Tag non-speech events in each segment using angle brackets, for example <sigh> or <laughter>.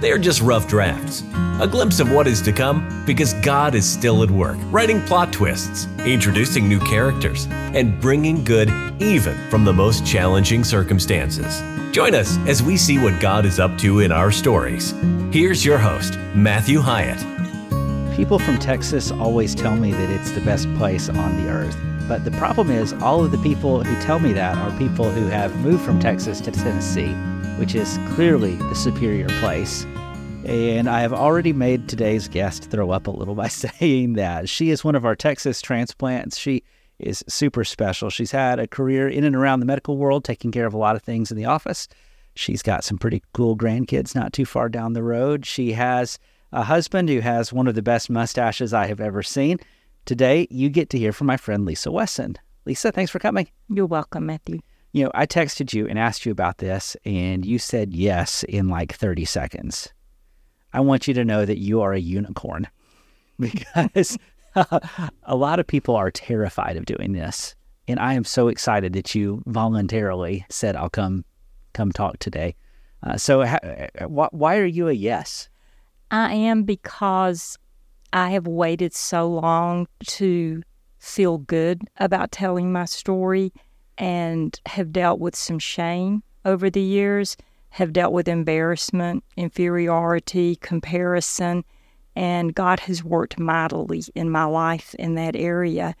They are just rough drafts, a glimpse of what is to come because God is still at work, writing plot twists, introducing new characters, and bringing good even from the most challenging circumstances. Join us as we see what God is up to in our stories. Here's your host, Matthew Hyatt. People from Texas always tell me that it's the best place on the earth. But the problem is, all of the people who tell me that are people who have moved from Texas to Tennessee, which is clearly the superior place. And I have already made today's guest throw up a little <laughs> by saying that. She is one of our Texas transplants. She is super special. She's had a career in and around the medical world, taking care of a lot of things in the office. She's got some pretty cool grandkids not too far down the road. She has a husband who has one of the best mustaches I have ever seen. Today, you get to hear from my friend Lisa Wesson. Lisa, thanks for coming. You're welcome, Matthew. You know, I texted you and asked you about this, and you said yes in like 30 seconds. I want you to know that you are a unicorn <laughs> because <laughs> a lot of people are terrified of doing this. And I am so excited that you voluntarily said, I'll come come talk today. Uh, so, ha- wh- why are you a yes? I am because I have waited so long to feel good about telling my story and have dealt with some shame over the years, have dealt with embarrassment, inferiority, comparison, and God has worked mightily in my life in that area.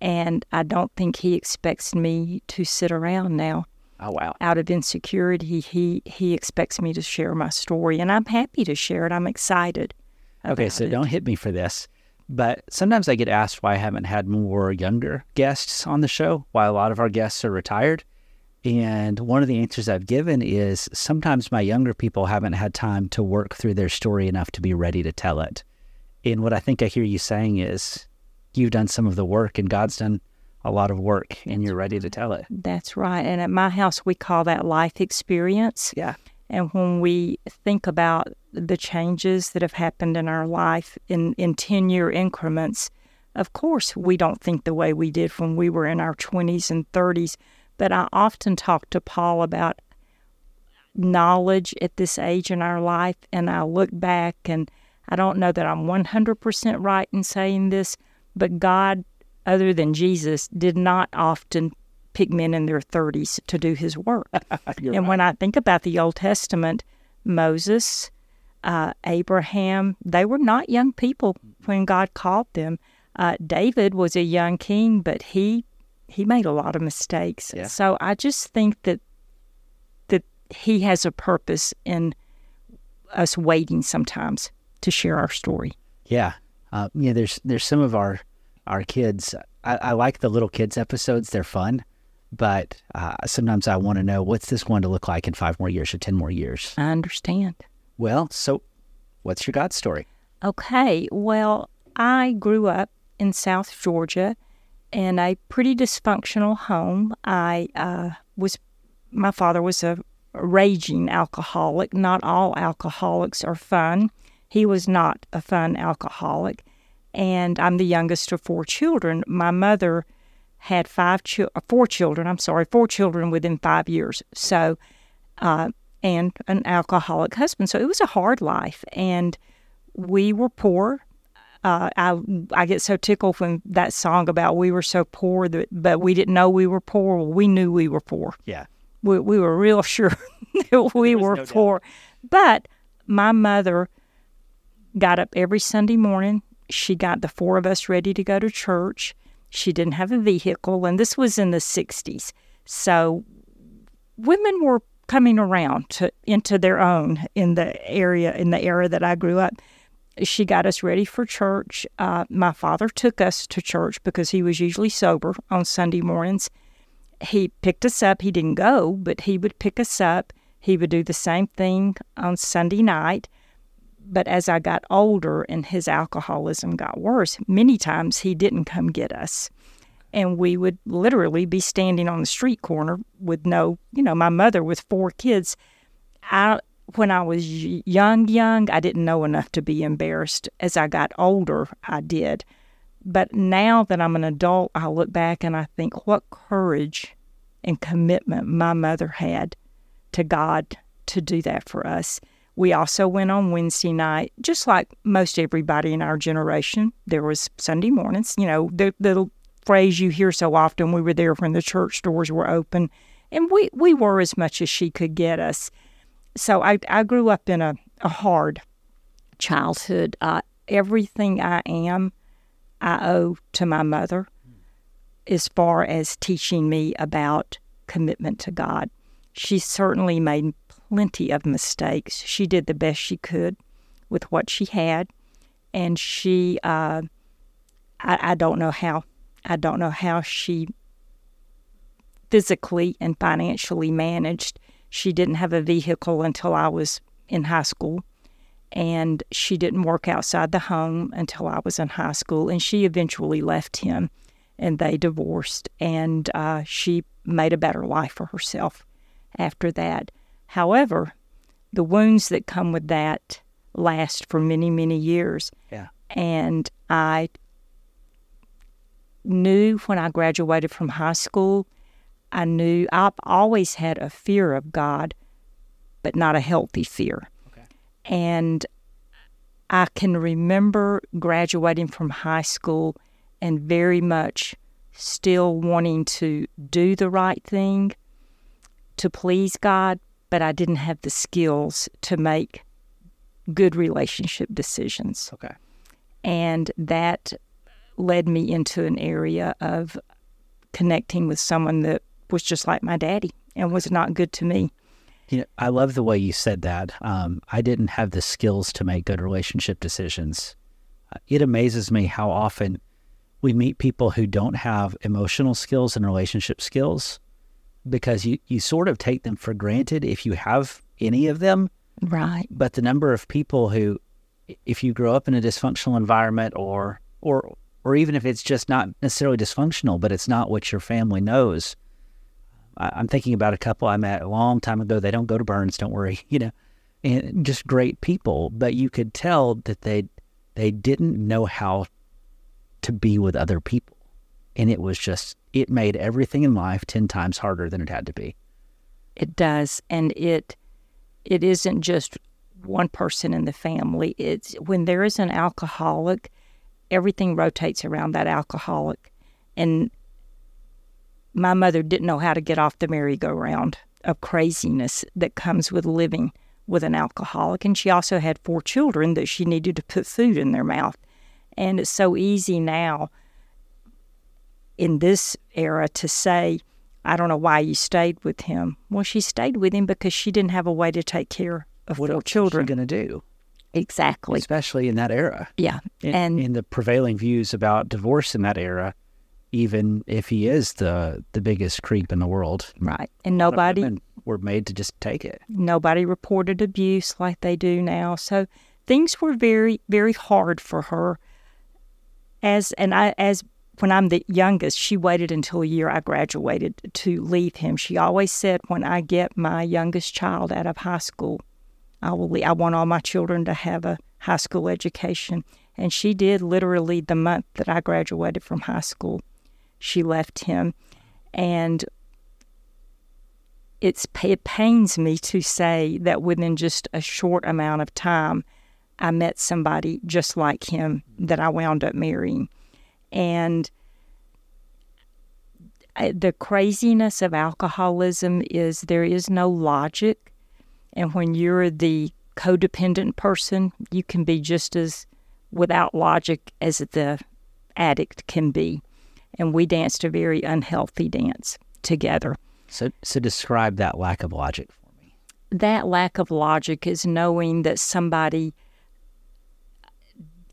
And I don't think He expects me to sit around now. Oh wow! Out of insecurity, He He expects me to share my story, and I'm happy to share it. I'm excited. Okay, so it. don't hit me for this. But sometimes I get asked why I haven't had more younger guests on the show, why a lot of our guests are retired. And one of the answers I've given is sometimes my younger people haven't had time to work through their story enough to be ready to tell it. And what I think I hear you saying is you've done some of the work and God's done a lot of work and you're ready to tell it. That's right. And at my house, we call that life experience. Yeah. And when we think about the changes that have happened in our life in, in 10 year increments, of course, we don't think the way we did when we were in our 20s and 30s. But I often talk to Paul about knowledge at this age in our life, and I look back and I don't know that I'm 100% right in saying this, but God, other than Jesus, did not often pick men in their 30s to do his work. <laughs> and right. when I think about the Old Testament, Moses, uh, Abraham, they were not young people when God called them. Uh, David was a young king, but he he made a lot of mistakes. Yeah. So I just think that that he has a purpose in us waiting sometimes to share our story. Yeah. Uh, yeah, there's there's some of our our kids. I, I like the little kids episodes; they're fun. But uh, sometimes I want to know what's this going to look like in five more years or ten more years. I understand. Well, so what's your God story? Okay. Well, I grew up in South Georgia in a pretty dysfunctional home. I uh, was, my father was a raging alcoholic. Not all alcoholics are fun. He was not a fun alcoholic. And I'm the youngest of four children. My mother had five chi- four children. I'm sorry, four children within five years. So, uh, and an alcoholic husband. So it was a hard life, and we were poor. Uh, I I get so tickled when that song about we were so poor that but we didn't know we were poor. Well, we knew we were poor. Yeah. We we were real <laughs> sure that we were no doubt. poor. But my mother got up every Sunday morning. She got the four of us ready to go to church. She didn't have a vehicle, and this was in the 60s. So women were coming around to into their own in the area in the era that I grew up. She got us ready for church. Uh, my father took us to church because he was usually sober on Sunday mornings. He picked us up. He didn't go, but he would pick us up. He would do the same thing on Sunday night. but as I got older and his alcoholism got worse, many times he didn't come get us. And we would literally be standing on the street corner with no, you know, my mother with four kids. I, when I was young, young, I didn't know enough to be embarrassed. As I got older, I did. But now that I'm an adult, I look back and I think what courage and commitment my mother had to God to do that for us. We also went on Wednesday night, just like most everybody in our generation. There was Sunday mornings, you know, the little phrase you hear so often. We were there when the church doors were open, and we we were as much as she could get us. So I I grew up in a, a hard childhood. Uh, everything I am, I owe to my mother, as far as teaching me about commitment to God. She certainly made plenty of mistakes. She did the best she could with what she had, and she, uh, I, I don't know how, I don't know how she physically and financially managed. She didn't have a vehicle until I was in high school, and she didn't work outside the home until I was in high school, and she eventually left him, and they divorced, and uh, she made a better life for herself after that. However, the wounds that come with that last for many, many years. Yeah. And I knew when I graduated from high school, I knew I've always had a fear of God, but not a healthy fear. Okay. And I can remember graduating from high school and very much still wanting to do the right thing to please God, but I didn't have the skills to make good relationship decisions. Okay. And that led me into an area of connecting with someone that was just like my daddy and was not good to me. You know, I love the way you said that. Um, I didn't have the skills to make good relationship decisions. Uh, it amazes me how often we meet people who don't have emotional skills and relationship skills because you, you sort of take them for granted if you have any of them. Right. But the number of people who, if you grow up in a dysfunctional environment or, or, or even if it's just not necessarily dysfunctional, but it's not what your family knows. I, I'm thinking about a couple I met a long time ago. They don't go to Burns, don't worry, <laughs> you know, and just great people. But you could tell that they they didn't know how to be with other people, and it was just it made everything in life ten times harder than it had to be. It does, and it it isn't just one person in the family. It's when there is an alcoholic, everything rotates around that alcoholic. And my mother didn't know how to get off the merry-go-round of craziness that comes with living with an alcoholic. And she also had four children that she needed to put food in their mouth. And it's so easy now in this era to say, I don't know why you stayed with him. Well, she stayed with him because she didn't have a way to take care of what four children. going to do? Exactly. Especially in that era. Yeah. In, and in the prevailing views about divorce in that era, even if he is the the biggest creep in the world, right. And nobody were made to just take it. Nobody reported abuse like they do now. So things were very very hard for her. As and I as when I'm the youngest, she waited until a year I graduated to leave him. She always said, "When I get my youngest child out of high school, I will. I want all my children to have a high school education." And she did literally the month that I graduated from high school. She left him, and it's it pains me to say that within just a short amount of time, I met somebody just like him that I wound up marrying and the craziness of alcoholism is there is no logic. And when you're the codependent person, you can be just as without logic as the addict can be. And we danced a very unhealthy dance together. So, so describe that lack of logic for me. That lack of logic is knowing that somebody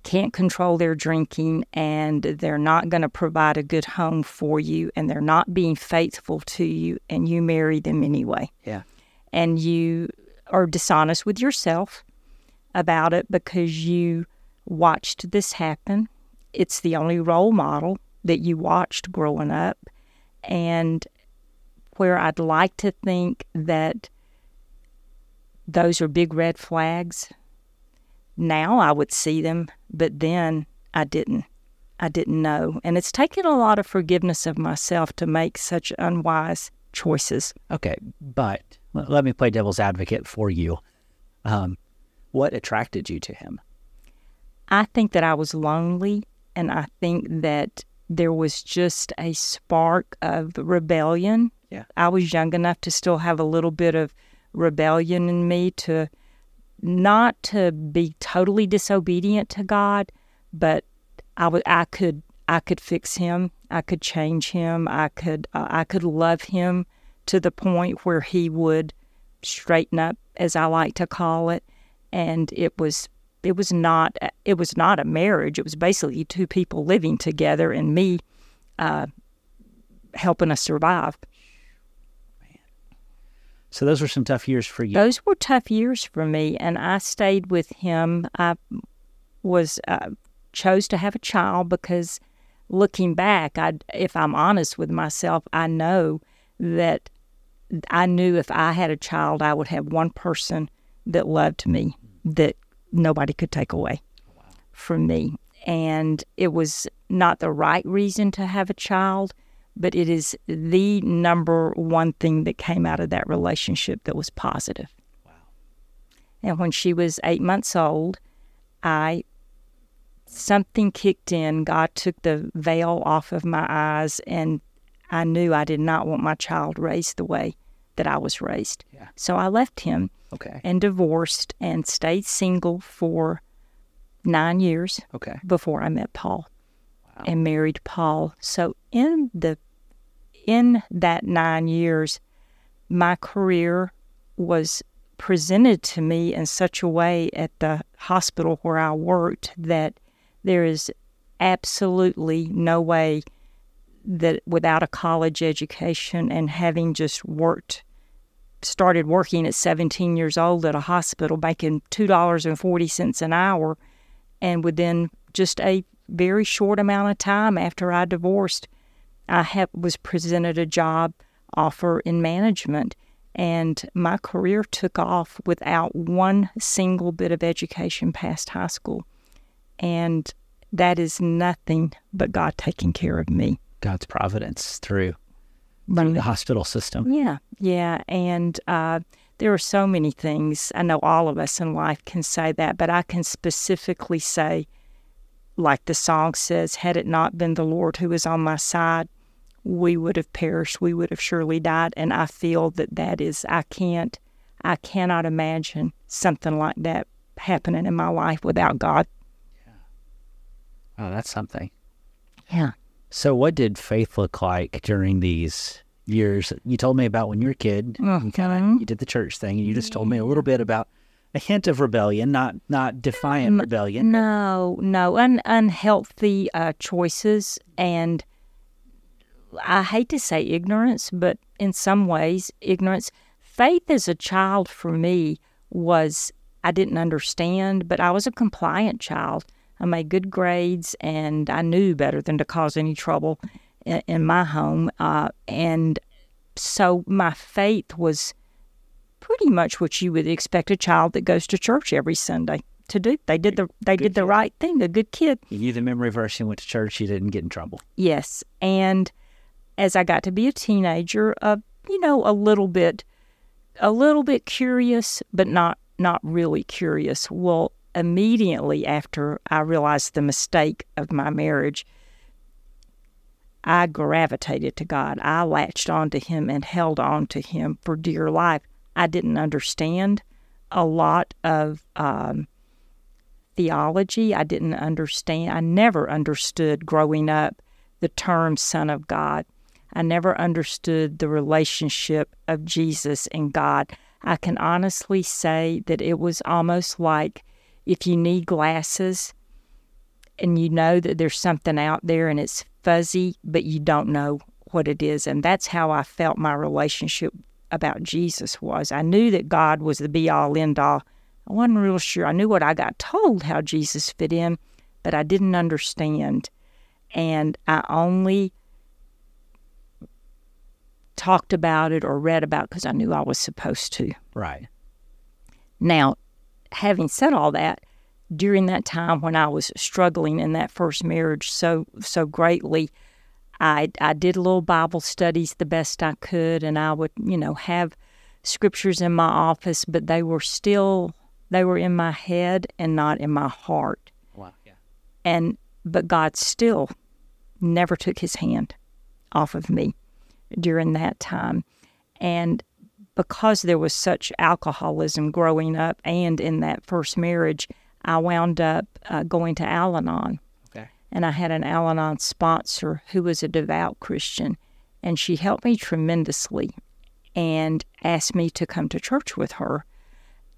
can't control their drinking and they're not going to provide a good home for you and they're not being faithful to you and you marry them anyway. Yeah. And you are dishonest with yourself about it because you watched this happen. It's the only role model that you watched growing up. And where I'd like to think that those are big red flags, now I would see them, but then I didn't. I didn't know. And it's taken a lot of forgiveness of myself to make such unwise choices. Okay, but let me play devil's advocate for you. Um, what attracted you to him? I think that I was lonely, and I think that there was just a spark of rebellion. Yeah. I was young enough to still have a little bit of rebellion in me to not to be totally disobedient to God, but I would I could I could fix him. I could change him. I could uh, I could love him to the point where he would straighten up, as I like to call it. And it was it was not it was not a marriage. It was basically two people living together and me uh, helping us survive. So those were some tough years for you. Those were tough years for me, and I stayed with him. I was uh, chose to have a child because looking back, I, if I'm honest with myself, I know that I knew if I had a child, I would have one person that loved me that nobody could take away from me. And it was not the right reason to have a child, but it is the number one thing that came out of that relationship that was positive. Wow. And when she was eight months old, I something kicked in. God took the veil off of my eyes, and I knew I did not want my child raised the way that I was raised. Yeah. So I left him Okay. and divorced and stayed single for nine years Okay. before I met Paul Wow. and married Paul. So in the in that nine years, my career was presented to me in such a way at the hospital where I worked that there is absolutely no way that without a college education and having just worked started working at 17 years old at a hospital making $2.40 an hour and within just a very short amount of time after I divorced I have, was presented a job offer in management and my career took off without one single bit of education past high school. And that is nothing but God taking care of me God's providence through, through the hospital system. Yeah, yeah. And uh, there are so many things. I know all of us in life can say that, but I can specifically say, like the song says, had it not been the Lord who was on my side, we would have perished. We would have surely died. And I feel that that is, I can't, I cannot imagine something like that happening in my life without God. Yeah. Oh, that's something. Yeah. So, what did faith look like during these years? You told me about when you were a kid. You kind Mhm. of you did the church thing, and you just told me a little bit about a hint of rebellion, not not defiant rebellion. No, no, un- unhealthy uh, choices, and I hate to say ignorance, but in some ways, ignorance. Faith as a child for me was I didn't understand, but I was a compliant child. I made good grades, and I knew better than to cause any trouble in, in my home. Uh, and so my faith was pretty much what you would expect a child that goes to church every Sunday to do. They did the they did the right thing. A good kid. You knew the memory verse and went to church. You didn't get in trouble. Yes. And as I got to be a teenager, uh, you know, a little bit, a little bit curious, but not not really curious. Well, immediately after I realized the mistake of my marriage, I gravitated to God. I latched onto Him and held on to Him for dear life. I didn't understand a lot of um, theology. I didn't understand. I never understood growing up the term Son of God. I never understood the relationship of Jesus and God. I can honestly say that it was almost like if you need glasses and you know that there's something out there and it's fuzzy, but you don't know what it is. And that's how I felt my relationship about Jesus was. I knew that God was the be all end all I wasn't real sure. I knew what I got told how Jesus fit in, but I didn't understand. And I only talked about it or read about because I knew I was supposed to. Right. Now, having said all that, during that time when I was struggling in that first marriage so so greatly, I I did little Bible studies the best I could, and I would you know have scriptures in my office, but they were still they were in my head and not in my heart. Wow. Yeah. And but God still never took His hand off of me during that time, and because there was such alcoholism growing up and in that first marriage, I wound up uh, going to Al Anon. Okay. And I had an Al Anon sponsor who was a devout Christian, and she helped me tremendously and asked me to come to church with her.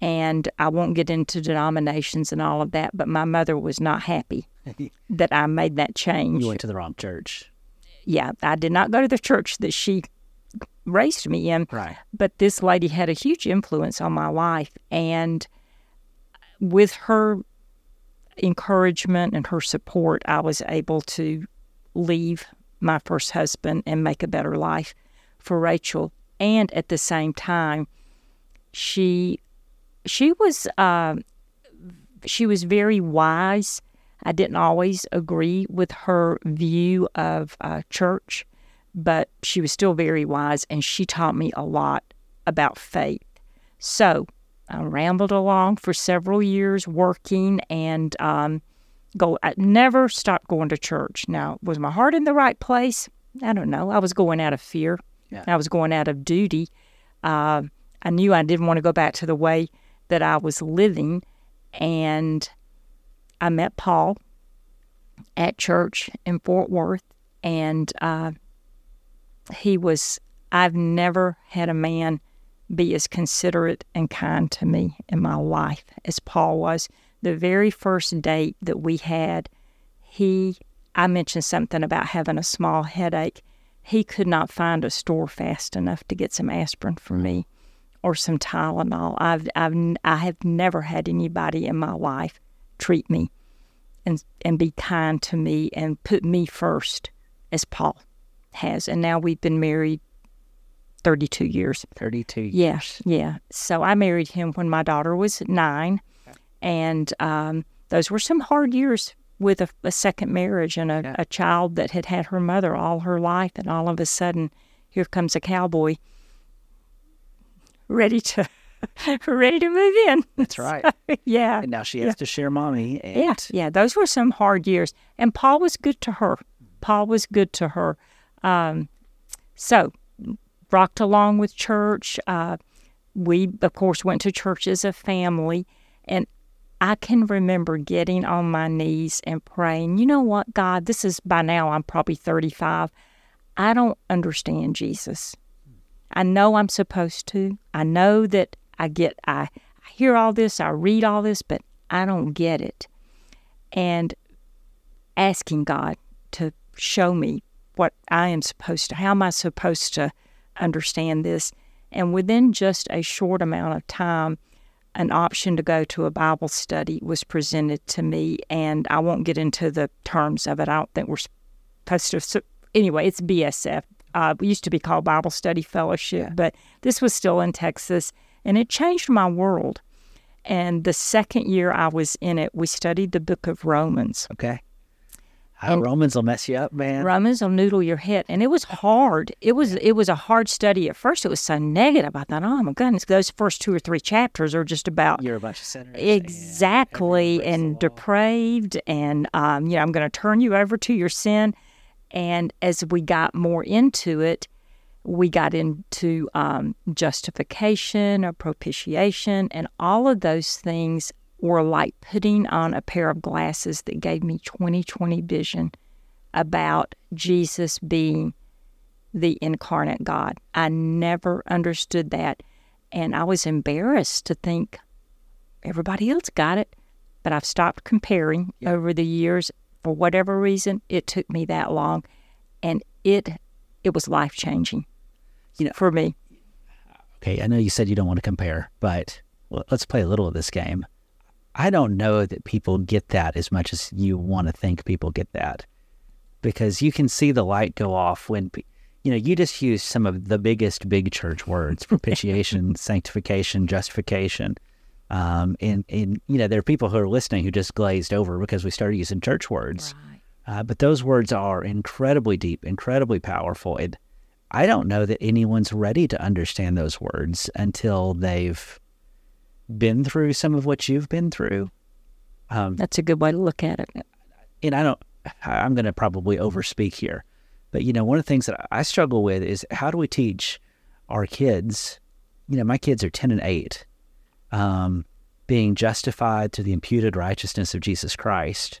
And I won't get into denominations and all of that, but my mother was not happy <laughs> that I made that change. You went to the wrong church. Yeah, I did not go to the church that she raised me in. Right. But this lady had a huge influence on my life. And with her encouragement and her support, I was able to leave my first husband and make a better life for Rachel. And at the same time, she she was uh, she was very wise. I didn't always agree with her view of uh, church, but she was still very wise, and she taught me a lot about faith. So I rambled along for several years working and um, go. I never stopped going to church. Now, was my heart in the right place? I don't know. I was going out of fear. Yeah. I was going out of duty. Uh, I knew I didn't want to go back to the way that I was living, and I met Paul at church in Fort Worth, and uh, he was. I've never had a man be as considerate and kind to me in my life as Paul was. The very first date that we had, he, I mentioned something about having a small headache. He could not find a store fast enough to get some aspirin for me or some Tylenol. I've, I've, I have never had anybody in my life treat me and, and be kind to me and put me first as Paul has. And now we've been married 32 years. 32 Yeah, yeah. So I married him when my daughter was nine, and um, those were some hard years with a, a second marriage and a, Yeah. a child that had had her mother all her life, and all of a sudden, here comes a cowboy, ready to <laughs> ready to move in. That's <laughs> right. <laughs> yeah, And now she has to share mommy. And yeah, yeah. Those were some hard years, and Paul was good to her. Paul was good to her. Um, so, rocked along with church. Uh, we, of course, went to church as a family, and I can remember getting on my knees and praying. You know what, God? This is by now. I'm probably 35. I don't understand Jesus. I know I'm supposed to. I know that I get. I, I hear all this. I read all this, but I don't get it. And asking God to show me what I am supposed to. How am I supposed to understand this? And within just a short amount of time, an option to go to a Bible study was presented to me, and I won't get into the terms of it. I don't think we're supposed to. So anyway, it's BSF. Uh, it used to be called Bible Study Fellowship, Yeah. but this was still in Texas, and it changed my world. And the second year I was in it, we studied the book of Romans. Okay. Uh, Romans will mess you up, man. Romans will noodle your head, and it was hard. It was it was a hard study at first. It was so negative. I thought, oh my goodness, those first two or three chapters are just about You're a bunch of sinners. exactly the and depraved, and um, you know, I'm going to turn you over to your sin. And as we got more into it, we got into um, justification or propitiation, and all of those things were like putting on a pair of glasses that gave me 2020 vision about Jesus being the incarnate God. I never understood that. And I was embarrassed to think everybody else got it, but I've stopped comparing over the years. For whatever reason, it took me that long, and it it was life changing. You know- for me. Okay, I know you said you don't want to compare, but let's play a little of this game. I don't know that people get that as much as you want to think people get that because you can see the light go off when you know you just use some of the biggest big church words <laughs> propitiation sanctification justification um, and and you know there are people who are listening who just glazed over because we started using church words right. uh, but those words are incredibly deep incredibly powerful and i don't know that anyone's ready to understand those words until they've been through some of what you've been through um, that's a good way to look at it and i don't i'm going to probably overspeak here but you know one of the things that i struggle with is how do we teach our kids you know my kids are 10 and 8 um, being justified to the imputed righteousness of Jesus Christ,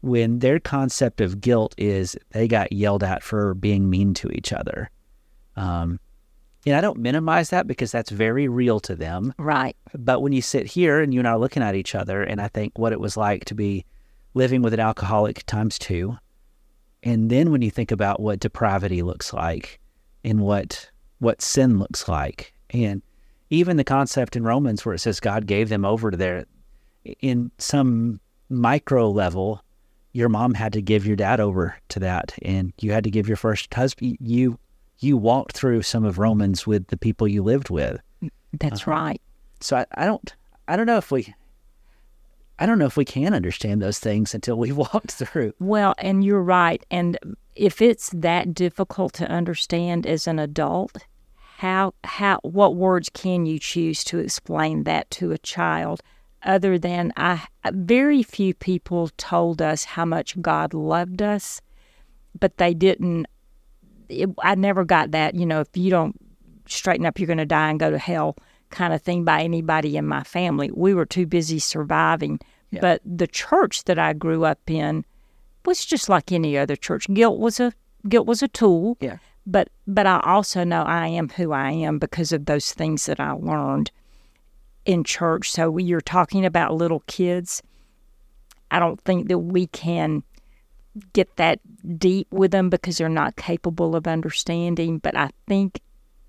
when their concept of guilt is they got yelled at for being mean to each other. Um, and I don't minimize that because that's very real to them. Right. But when you sit here and you and I are looking at each other, and I think what it was like to be living with an alcoholic times two, and then when you think about what depravity looks like and what what sin looks like, and even the concept in Romans where it says God gave them over to their, in some micro level, your mom had to give your dad over to that, and you had to give your first husband. You you walked through some of Romans with the people you lived with. That's uh-huh. right. So I, I don't I don't know if we I don't know if we can understand those things until we <laughs> walked through. Well, and you're right. And if it's that difficult to understand as an adult, how how what words can you choose to explain that to a child other than I very few people told us how much God loved us but they didn't it, I never got that you know if you don't straighten up you're going to die and go to hell kind of thing by anybody in my family we were too busy surviving yeah. but the church that I grew up in was just like any other church guilt was a guilt was a tool yeah but but I also know I am who I am because of those things that I learned in church. So you're talking about little kids. I don't think that we can get that deep with them because they're not capable of understanding. But I think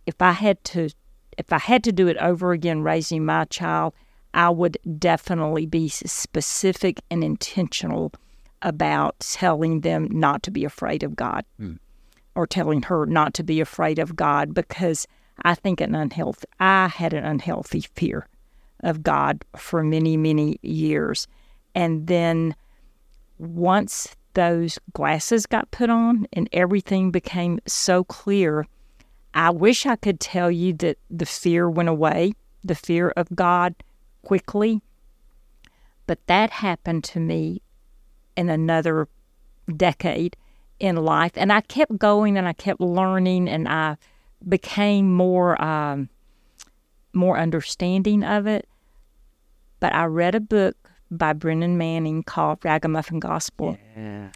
if I had to if I had to do it over again raising my child, I would definitely be specific and intentional about telling them not to be afraid of God. Mm or telling her not to be afraid of God because I think an unhealthy I had an unhealthy fear of God for many many years and then once those glasses got put on and everything became so clear I wish I could tell you that the fear went away the fear of God quickly but that happened to me in another decade in life. And I kept going and I kept learning and I became more um, more understanding of it. But I read a book by Brennan Manning called Ragamuffin Gospel. Yeah.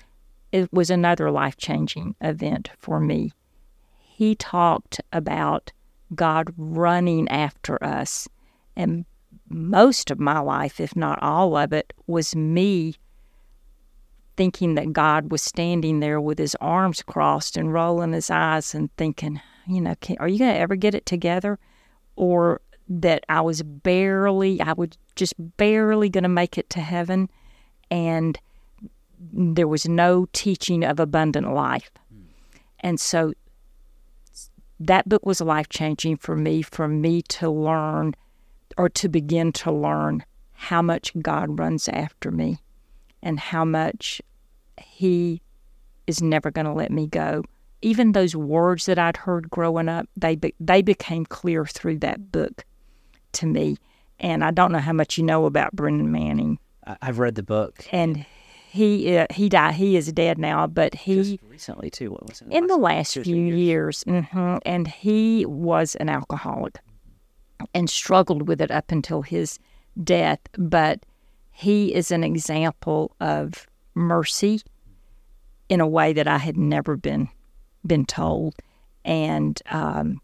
It was another life changing event for me. He talked about God running after us. And most of my life, if not all of it, was me thinking that God was standing there with his arms crossed and rolling his eyes and thinking, you know, can, are you going to ever get it together? Or that I was barely, I was just barely going to make it to heaven. And there was no teaching of abundant life. Hmm. And so that book was life changing for me, for me to learn or to begin to learn how much God runs after me and how much He is never going to let me go. Even those words that I'd heard growing up, they be, they became clear through that book to me. And I don't know how much you know about Brennan Manning. I've read the book, and he uh, he died. He is dead now, but he Just recently too. What was it? In the last few years, years mm-hmm, and he was an alcoholic and struggled with it up until his death. But he is an example of mercy in a way that I had never been been told, and um,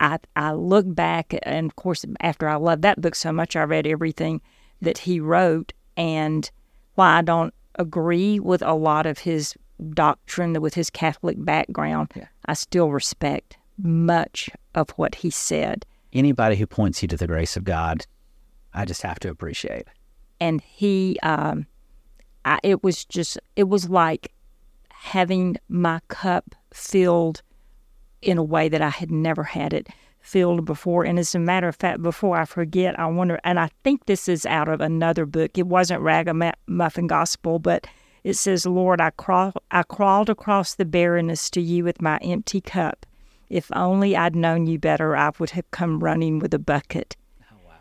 I I look back, and of course, after I loved that book so much, I read everything that he wrote, and while I don't agree with a lot of his doctrine with his Catholic background, yeah. I still respect much of what he said. Anybody who points you to the grace of God I just have to appreciate. And he, um, I, it was just, it was like having my cup filled in a way that I had never had it filled before. And as a matter of fact, before I forget, I wonder, and I think this is out of another book. It wasn't Ragamuffin Gospel, but it says, Lord, I, crawl, I crawled across the barrenness to you with my empty cup. If only I'd known you better, I would have come running with a bucket. Oh, wow.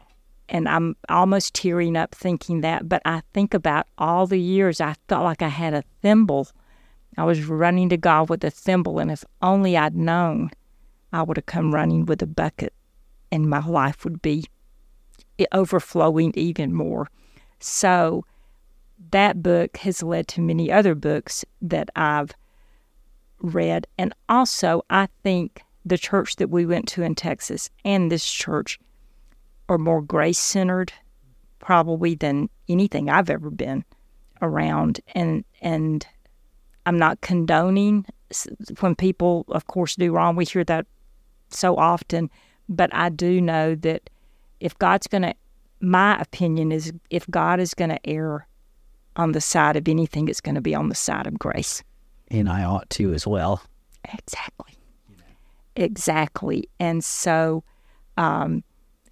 And I'm almost tearing up thinking that, but I think about all the years I felt like I had a thimble. I was running to God with a thimble, and if only I'd known, I would have come running with a bucket, and my life would be overflowing even more. So, that book has led to many other books that I've read. And also, I think the church that we went to in Texas and this church are more grace centered, probably than anything I've ever been around. And and I'm not condoning when people, of course, do wrong. We hear that so often, but I do know that if God's going to, my opinion is, if God is going to err on the side of anything, it's going to be on the side of grace. And I ought to as well. Exactly. Exactly. And so um,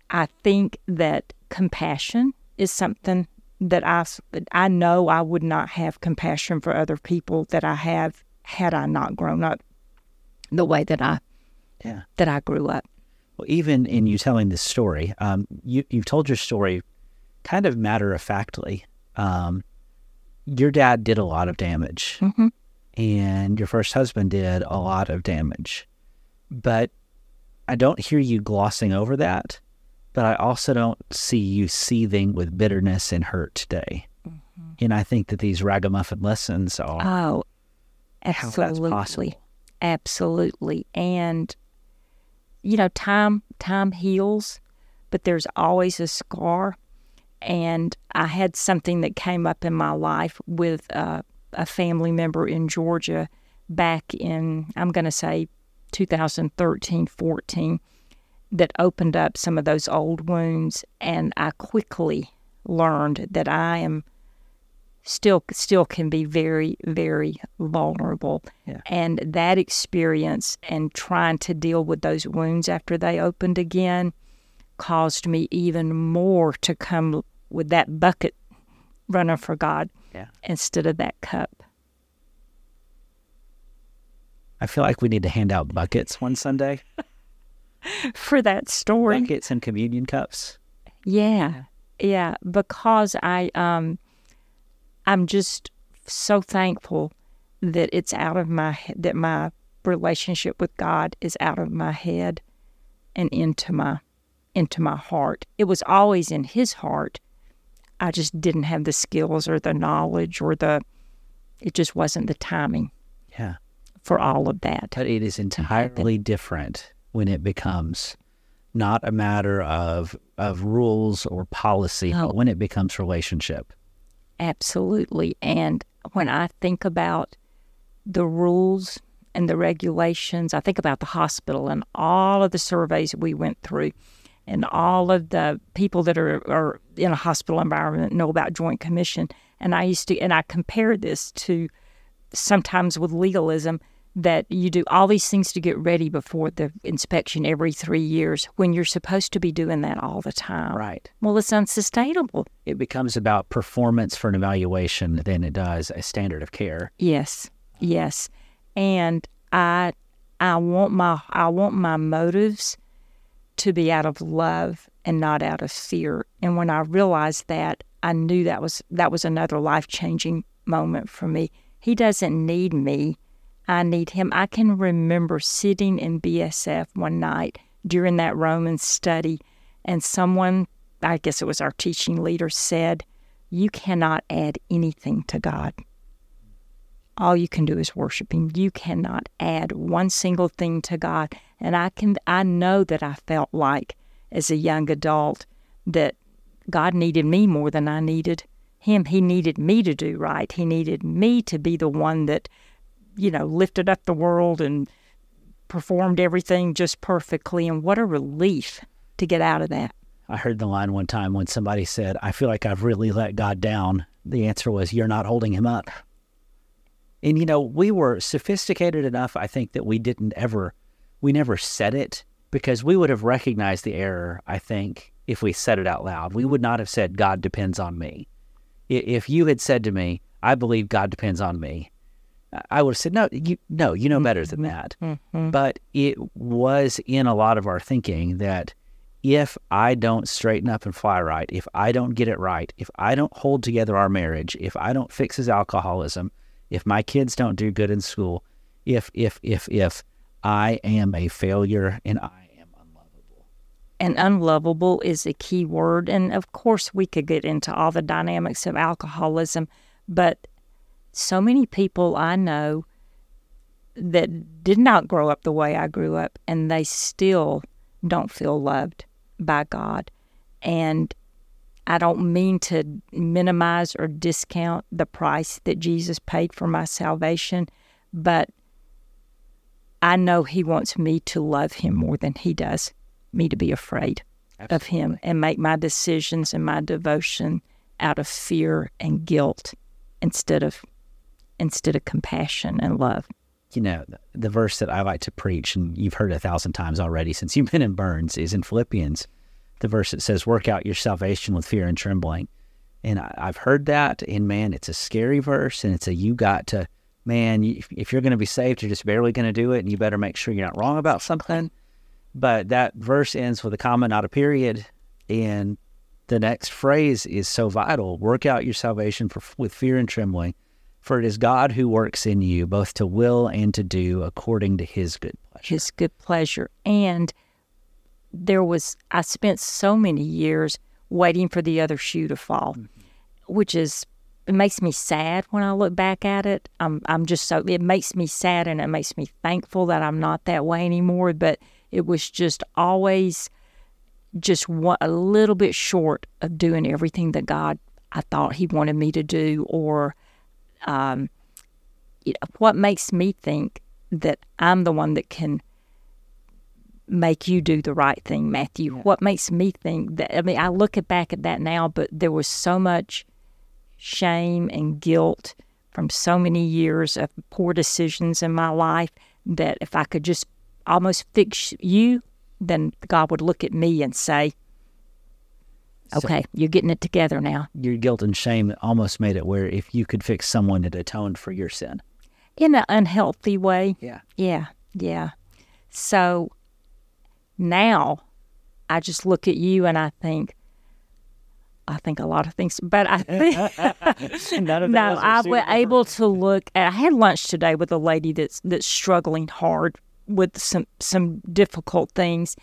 I think that compassion is something that I, I know I would not have compassion for other people that I have had I not grown up the way that I yeah. that I grew up. Well, even in you telling this story, um, you you've told your story kind of matter of factly. Um, your dad did a lot of damage, mm-hmm. and your first husband did a lot of damage. But I don't hear you glossing over that, but I also don't see you seething with bitterness and hurt today. Mm-hmm. And I think that these ragamuffin lessons are. Oh, absolutely. Absolutely. And, you know, time time heals, but there's always a scar and I had something that came up in my life with uh, a family member in Georgia back in, I'm going to say 2013, 14, that opened up some of those old wounds. And I quickly learned that I am still still can be very very vulnerable yeah. and that experience and trying to deal with those wounds after they opened again caused me even more to come with that bucket running for God yeah. instead of that cup. I feel like we need to hand out buckets one Sunday. <laughs> <laughs> for that story. Buckets and communion cups. Yeah. Yeah. Because I um I'm just so thankful that it's out of my that my relationship with God is out of my head and into my into my heart. It was always in his heart, I just didn't have the skills or the knowledge or the, it just wasn't the timing. Yeah. For all of that. But it is entirely different when it becomes not a matter of of rules or policy, oh. but when it becomes relationship. Absolutely. And when I think about the rules and the regulations, I think about the hospital and all of the surveys we went through and all of the people that are, are in a hospital environment know about Joint Commission. And I used to, and I compare this to sometimes with legalism that you do all these things to get ready before the inspection every three years when you're supposed to be doing that all the time. Right. Well, it's unsustainable. It becomes about performance for an evaluation than it does a standard of care. Yes. Yes. And I I want my I want my motives to be out of love and not out of fear. And when I realized that, I knew that was that was another life-changing moment for me. He doesn't need me. I need him. I can remember sitting in BSF one night during that Roman study and someone, I guess it was our teaching leader said, "You cannot add anything to God." all you can do is worship him. You cannot add one single thing to God. And I can I know that I felt like as a young adult that God needed me more than I needed him. He needed me to do right. He needed me to be the one that, you know, lifted up the world and performed everything just perfectly. And what a relief to get out of that. I heard the line one time when somebody said, I feel like I've really let God down. The answer was, You're not holding him up. And, you know, we were sophisticated enough, I think, that we didn't ever, we never said it because we would have recognized the error, I think, if we said it out loud. We would not have said, God depends on me. If you had said to me, I believe God depends on me, I would have said, no, you, no, you know better than that. Mm-hmm. But it was in a lot of our thinking that if I don't straighten up and fly right, if I don't get it right, if I don't hold together our marriage, if I don't fix his alcoholism, if my kids don't do good in school, if, if, if, if I am a failure and I am unlovable. And unlovable is a key word. And of course, we could get into all the dynamics of alcoholism, but so many people I know that did not grow up the way I grew up, and they still don't feel loved by God. And I don't mean to minimize or discount the price that Jesus paid for my salvation, but I know He wants me to love Him more than He does me to be afraid Absolutely. of Him and make my decisions and my devotion out of fear and guilt instead of instead of compassion and love. You know, the, verse that I like to preach, and you've heard a thousand times already since you've been in Burns, is in Philippians the verse that says, Work out your salvation with fear and trembling. And I, have heard that, and man, it's a scary verse, and it's a you got to, man, if you're going to be saved, you're just barely going to do it, and you better make sure you're not wrong about something. But that verse ends with a comma, not a period. And the next phrase is so vital work out your salvation for, with fear and trembling, for it is God who works in you, both to will and to do according to his good pleasure. His good pleasure. And there was I spent so many years waiting for the other shoe to fall, mm-hmm. which is it makes me sad when I look back at it. I'm I'm just so it makes me sad and it makes me thankful that I'm not that way anymore. But it was just always just one, a little bit short of doing everything that God I thought He wanted me to do, or um, what makes me think that I'm the one that can make you do the right thing, Matthew? What makes me think that? I mean, I look back at that now, but there was so much shame and guilt from so many years of poor decisions in my life that if I could just almost fix you, then God would look at me and say, Okay, so you're getting it together now. Your guilt and shame almost made it where if you could fix someone, it atoned for your sin. In an unhealthy way. Yeah. Yeah. Yeah. So now I just look at you and I think, I think a lot of things, but I <laughs> think no, I was able to look. At, I had lunch today with a lady that's that's struggling hard with some some difficult things,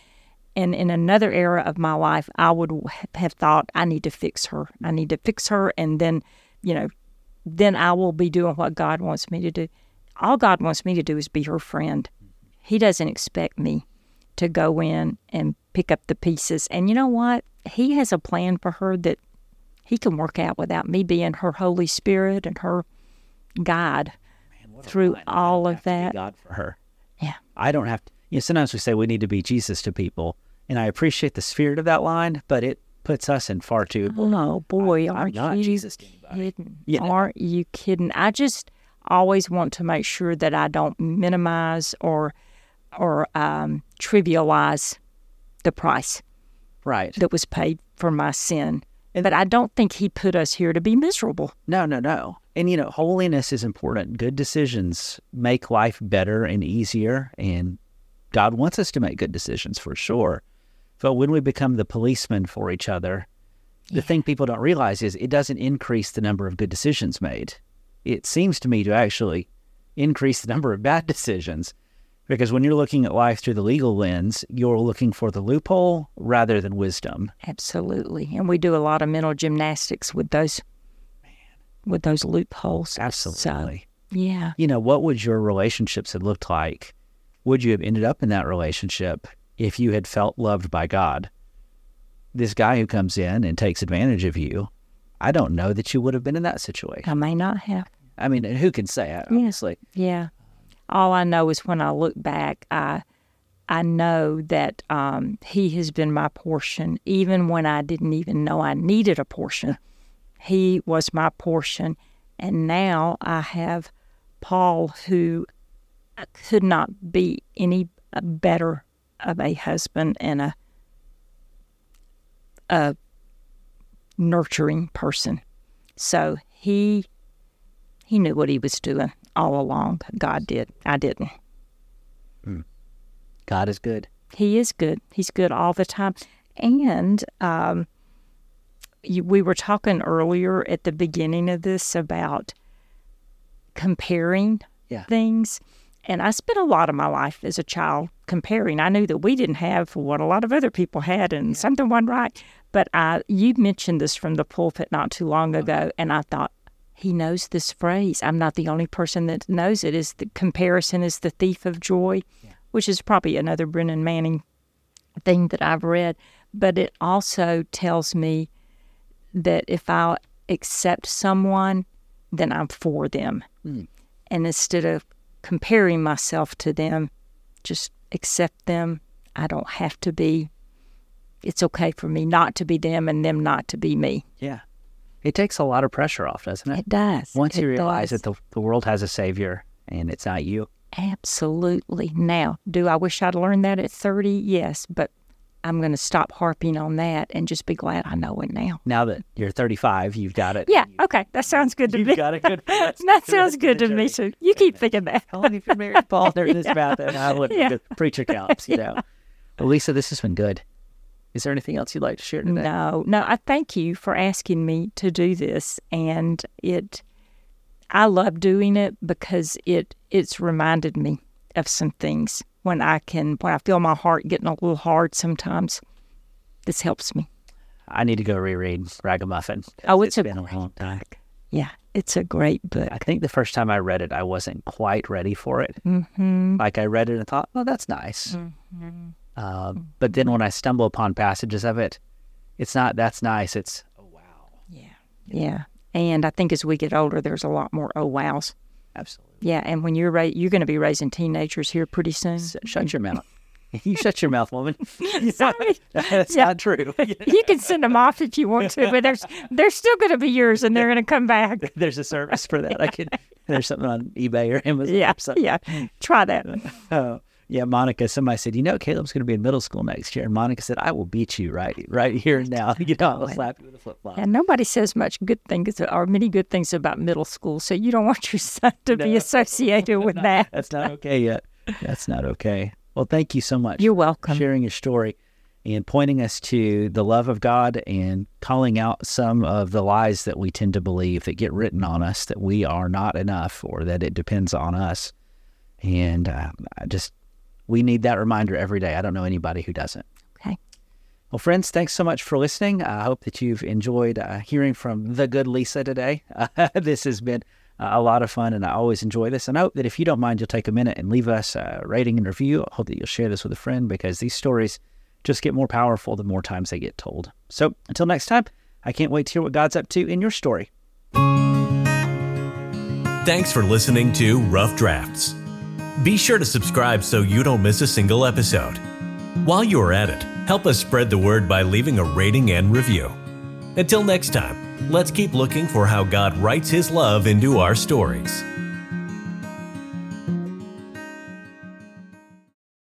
and in another era of my life, I would have thought I need to fix her. I need to fix her, and then, you know, then I will be doing what God wants me to do. All God wants me to do is be her friend. He doesn't expect me to go in and pick up the pieces. And you know what? He has a plan for her that he can work out without me being her Holy Spirit and her guide Man, through all of that. God for her. Yeah. I don't have to. You know, sometimes we say we need to be Jesus to people, and I appreciate the spirit of that line, but it puts us in far too. Oh no, boy, I, aren't you Jesus kidding? Yeah. Aren't you kidding? I just always want to make sure that I don't minimize or or um, trivialize the price right that was paid for my sin. And, But I don't think he put us here to be miserable. No, no, no. And you know, holiness is important. Good decisions make life better and easier, and God wants us to make good decisions for sure. But when we become the policeman for each other, the yeah. thing people don't realize is it doesn't increase the number of good decisions made. It seems to me to actually increase the number of bad <laughs> decisions. Because when you're looking at life through the legal lens, you're looking for the loophole rather than wisdom. Absolutely. And we do a lot of mental gymnastics with those Man. with those loopholes. Absolutely. So, yeah. You know, what would your relationships have looked like? Would you have ended up in that relationship if you had felt loved by God? This guy who comes in and takes advantage of you, I don't know that you would have been in that situation. I may not have. I mean, who can say? Honestly, yeah. yeah all I know is when I look back, I I know that um, He has been my portion, even when I didn't even know I needed a portion. He was my portion. And now I have Paul, who could not be any better of a husband and a, a nurturing person. So he he knew what he was doing all along. God did. I didn't. God is good. He is good. He's good all the time. And um, you, we were talking earlier at the beginning of this about comparing Yeah. things. And I spent a lot of my life as a child comparing. I knew that we didn't have what a lot of other people had, and something wasn't right. But I, you mentioned this from the pulpit not too long uh-huh. ago, and I thought he knows this phrase. I'm not the only person that knows it. Is the comparison is the thief of joy, which is probably another Brennan Manning thing that I've read. But it also tells me that if I accept someone, then I'm for them. Hmm. And instead of comparing myself to them, just accept them. I don't have to be. It's okay for me not to be them and them not to be me. Yeah. It takes a lot of pressure off, doesn't it? It does. Once you realize does. that the, the world has a savior and it's not you. Absolutely. Now, do I wish I'd learned that at 30? Yes, but I'm going to stop harping on that and just be glad I know it now. Now that you're 35, you've got it. Yeah, okay. That sounds good to me. You've got it good for the rest- that sounds good the to me too. You keep thinking that. How long have you been married, Paul? There's this <laughs> about that. I would Yeah. the preacher counts, you <laughs> know. Well, Lisa, this has been good. Is there anything else you'd like to share today? No, no, I thank you for asking me to do this and it I love doing it because it it's reminded me of some things when I can when I feel my heart getting a little hard sometimes. This helps me. I need to go reread Ragamuffin. Oh, it's a been a long time. Yeah, it's a great book. I think the first time I read it, I wasn't quite ready for it. Mm-hmm. Like I read it and thought, "Oh, that's nice," Mm-hmm. uh, but then when I stumble upon passages of it, it's not that's nice. It's oh wow, Yeah. Yeah. And I think as we get older there's a lot more oh wows. absolutely. Yeah, and when you're ra- you're going to be raising teenagers here pretty soon. S- Shut your mouth. <laughs> you shut your mouth, woman. <laughs> <laughs> Sorry. that's Yeah. not true. you can send them off if you want to, but there's they're still going to be yours, and they're going to come back. There's a service for that. I can. There's something on eBay or Amazon. Yeah, or something. yeah. Try that. Oh, yeah, Monica. Somebody said, you know, Caleb's going to be in middle school next year, and Monica said, I will beat you right, right here and now. <laughs> You know, I'll slap you with a flip flop. And nobody says much good things or many good things about middle school, so you don't <laughs> want your son to be associated with <laughs> that. That's not okay yet. That's not okay. Well, thank you so much. You're for welcome. sharing your story and pointing us to the love of God and calling out some of the lies that we tend to believe that get written on us that we are not enough or that it depends on us. And uh, I just, we need that reminder every day. I don't know anybody who doesn't. Okay. Well, friends, thanks so much for listening. I hope that you've enjoyed uh, hearing from the good Lisa today. <laughs> Uh, this has been uh, a lot of fun, and I always enjoy this. And I hope that if you don't mind, you'll take a minute and leave us a rating and review. I hope that you'll share this with a friend because these stories just get more powerful the more times they get told. So until next time, I can't wait to hear what God's up to in your story. Thanks for listening to Rough Drafts. Be sure to subscribe so you don't miss a single episode. While you are at it, help us spread the word by leaving a rating and review. Until next time, let's keep looking for how God writes His love into our stories.